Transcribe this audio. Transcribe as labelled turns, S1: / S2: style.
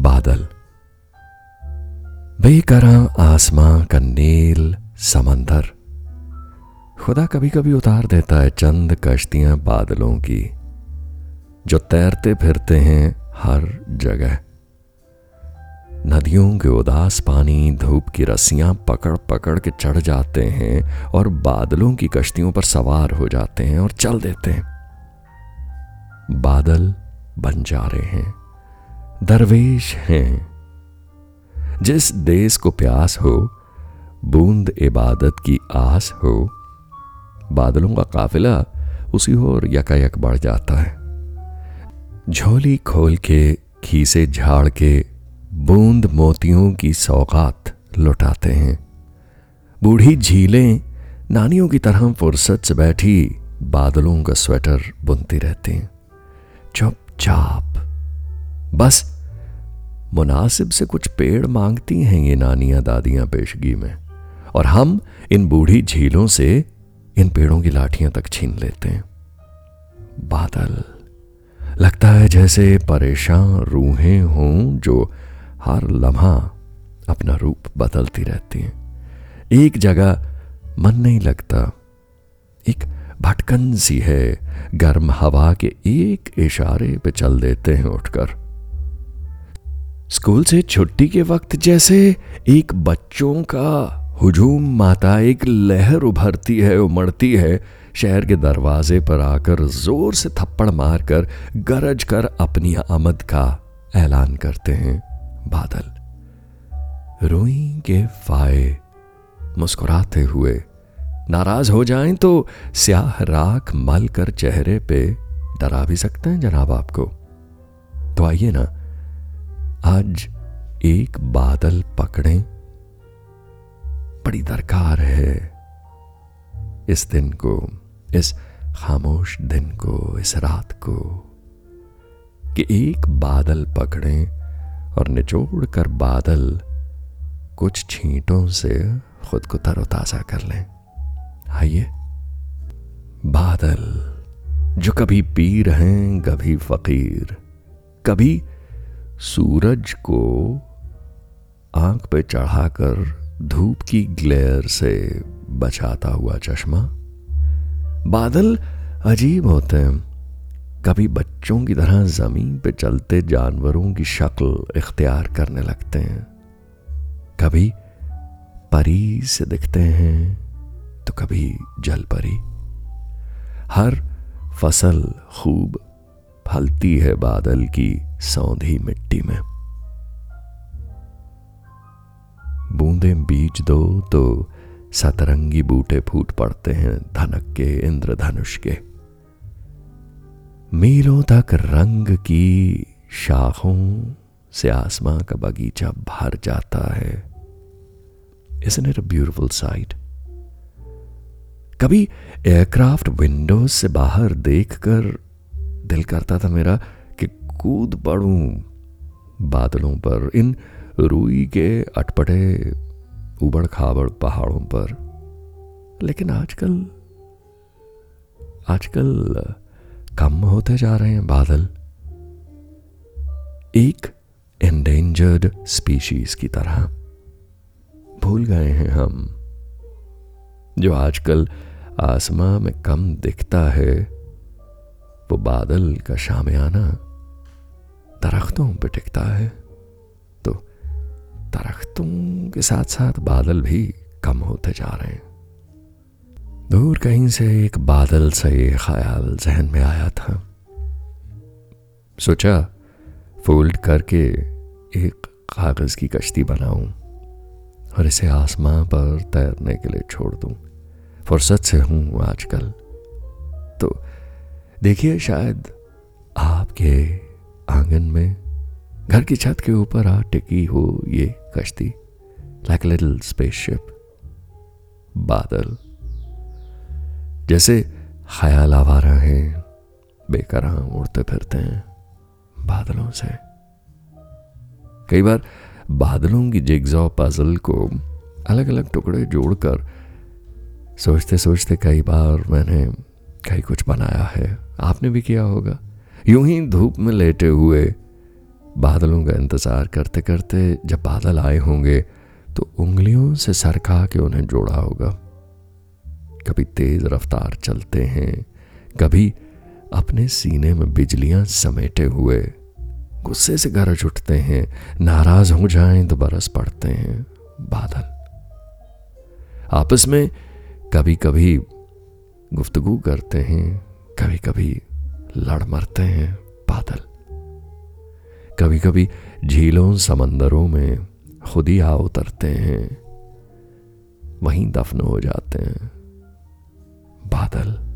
S1: बादल। बेकरा आसमां का नील समंदर। खुदा कभी कभी उतार देता है चंद कश्तियाँ बादलों की, जो तैरते फिरते हैं हर जगह। नदियों के उदास पानी, धूप की रस्सियाँ पकड़ पकड़ के चढ़ जाते हैं और बादलों की कश्तियों पर सवार हो जाते हैं और चल देते हैं। बादल बन जा रहे हैं। दरवेश हैं। जिस देश को प्यास हो, बूंद इबादत की आस हो, बादलों का काफिला उसी ओर यकायक बढ़ जाता है। झोली खोल के, खीसे झाड़ के, बूंद मोतियों की सौगात लुटाते हैं। बूढ़ी झीलें, नानियों की तरह फुर्सत से बैठी, बादलों का स्वेटर बुनती रहती हैं। चुपचाप बस, मुनासिब से कुछ पेड़ मांगती हैं ये नानियाँ दादियाँ पेशगी में, और हम इन बूढ़ी झीलों से इन पेड़ों की लाठियाँ तक छीन लेते हैं। बादल, लगता है जैसे परेशान रूहें हों जो हर लम्हा अपना रूप बदलती रहती हैं। एक जगह मन नहीं लगता, एक भटकन सी है, गर्म हवा के एक इशारे पे चल देते हैं उठकर। स्कूल से छुट्टी के वक्त जैसे एक बच्चों का हुजूम माता एक लहर उभरती है, उमड़ती है। शहर के दरवाजे पर आकर ज़ोर से थप्पड़ मारकर गरज कर अपनी आमद का ऐलान करते हैं बादल। रोई के फाए मुस्कुराते हुए नाराज़ हो जाएँ तो स्याह राख मल कर चेहरे पे डरा भी सकते हैं जनाब आपको। तो आइए ना आज एक बादल पकड़े। बड़ी दरकार है इस दिन को, इस खामोश दिन को, इस रात को कि एक बादल पकड़े और निचोड़ कर बादल कुछ छींटों से खुद को तरोताजा कर लें। आइए। बादल जो कभी पीर हैं, कभी फकीर, कभी सूरज को आँख पे चढ़ाकर धूप की ग्लेयर से बचाता हुआ चश्मा। बादल अजीब होते हैं। कभी बच्चों की तरह ज़मीन पे चलते जानवरों की शक्ल इख्तियार करने लगते हैं। कभी परी से दिखते हैं तो कभी जल परी। हर फ़सल खूब फलती है बादल की सौंधी मिट्टी में। बूंदे बीज दो तो सतरंगी बूटे फूट पड़ते हैं धनक के, इंद्रधनुष के। मीलों तक रंग की शाखों से आसमां का बगीचा भर जाता है। Is it a beautiful sight कभी एयरक्राफ्ट विंडोज़ से बाहर देखकर दिल करता था मेरा कि कूद पड़ूं बादलों पर, इन रूई के अटपटे उबड़ खाबड़ पहाड़ों पर। लेकिन आजकल आजकल कम होते जा रहे हैं बादल। एक एंडेंजर्ड स्पीशीज की तरह भूल गए हैं हम, जो आजकल आसमां में कम दिखता है। वो बादल का शामियाना दरख्तों पर टिकता है तो दरख्तों के साथ साथ बादल भी कम होते जा रहे हैं। दूर कहीं से एक बादल सा ये ख्याल जहन में आया था। सोचा, फोल्ड करके एक कागज़ की कश्ती बनाऊँ और इसे आसमां पर तैरने के लिए छोड़ दूँ। फुर्सत से हूँ आजकल तो देखिए, शायद आपके आँगन में घर की छत के ऊपर आ टिकी हो ये कश्ती। लाइक लिटिल स्पेसशिप बादल। जैसे ख्याल आवारा हैं बेकरार उड़ते फिरते हैं बादलों से। कई बार बादलों की जिग्जॉ पजल को अलग अलग टुकड़े जोड़कर सोचते सोचते कई बार मैंने कई कुछ बनाया है। आपने भी किया होगा। यूँ ही धूप में लेटे हुए बादलों का इंतज़ार करते करते जब बादल आए होंगे तो उंगलियों से सरका के उन्हें जोड़ा होगा। कभी तेज रफ्तार चलते हैं, कभी अपने सीने में बिजलियाँ समेटे हुए गुस्से से गरज उठते हैं, नाराज़ हो जाएँ तो बरस पड़ते हैं बादल। आपस में कभी कभी गुफ्तगु करते हैं कभी कभी लड़ मरते हैं बादल। कभी कभी झीलों, समंदरों में खुद ही आ उतरते हैं, वहीं दफन हो जाते हैं बादल।